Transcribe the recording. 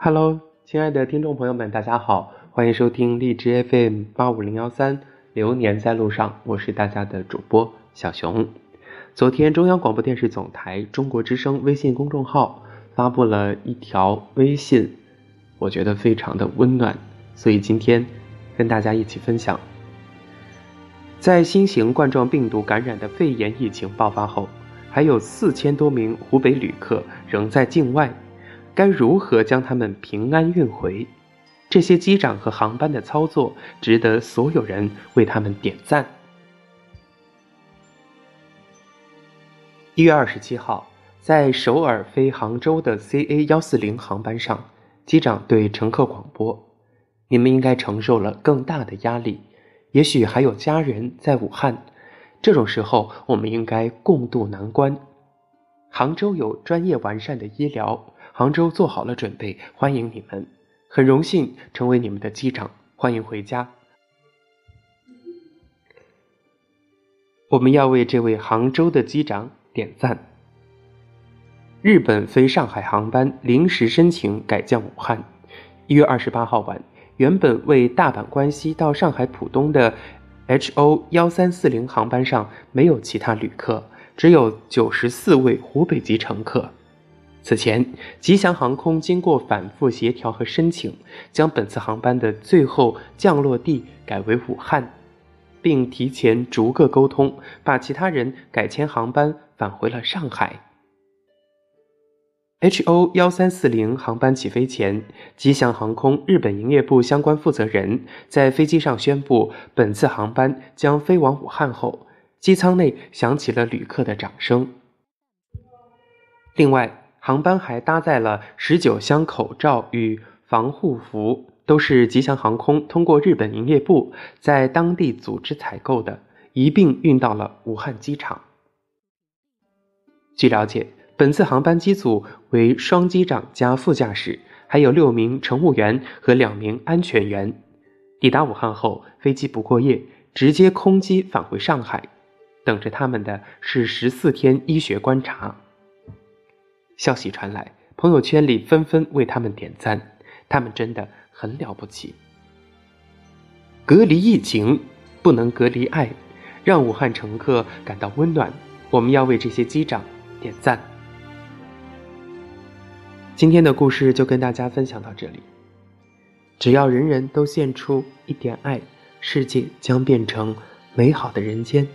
Hello，亲爱的听众朋友们，大家好，欢迎收听荔枝 FM 八五零幺三，流年在路上，我是大家的主播小熊。昨天，中央广播电视总台中国之声微信公众号发布了一条微信，我觉得非常的温暖，所以今天跟大家一起分享。在新型冠状病毒感染的肺炎疫情爆发后，还有四千多名湖北旅客仍在境外。该如何将他们平安运回？这些机长和航班的操作值得所有人为他们点赞。一月二十七号，在首尔飞杭州的 CA 幺四零航班上，机长对乘客广播：“你们应该承受了更大的压力，也许还有家人在武汉。这种时候，我们应该共度难关。杭州有专业完善的医疗。”杭州做好了准备，欢迎你们，很荣幸成为你们的机长，欢迎回家。我们要为这位杭州的机长点赞。日本飞上海航班临时申请改降武汉。一月二十八号晚，原本为大阪关西到上海浦东的 HO 幺三四零航班上没有其他旅客，只有九十四位湖北籍乘客。此前，吉祥航空经过反复协调和申请，将本次航班的最后降落地改为武汉，并提前逐个沟通，把其他人改签航班返回了上海。HO 幺三四零航班起飞前，吉祥航空日本营业部相关负责人在飞机上宣布本次航班将飞往武汉后，机舱内响起了旅客的掌声。另外，航班还搭载了十九箱口罩与防护服，都是吉祥航空通过日本营业部在当地组织采购的，一并运到了武汉机场。据了解，本次航班机组为双机长加副驾驶，还有六名乘务员和两名安全员。抵达武汉后，飞机不过夜，直接空机返回上海，等着他们的是十四天医学观察。消息传来，朋友圈里纷纷为他们点赞，他们真的很了不起。隔离疫情不能隔离爱，让武汉乘客感到温暖。我们要为这些机长点赞。今天的故事就跟大家分享到这里。只要人人都献出一点爱，世界将变成美好的人间。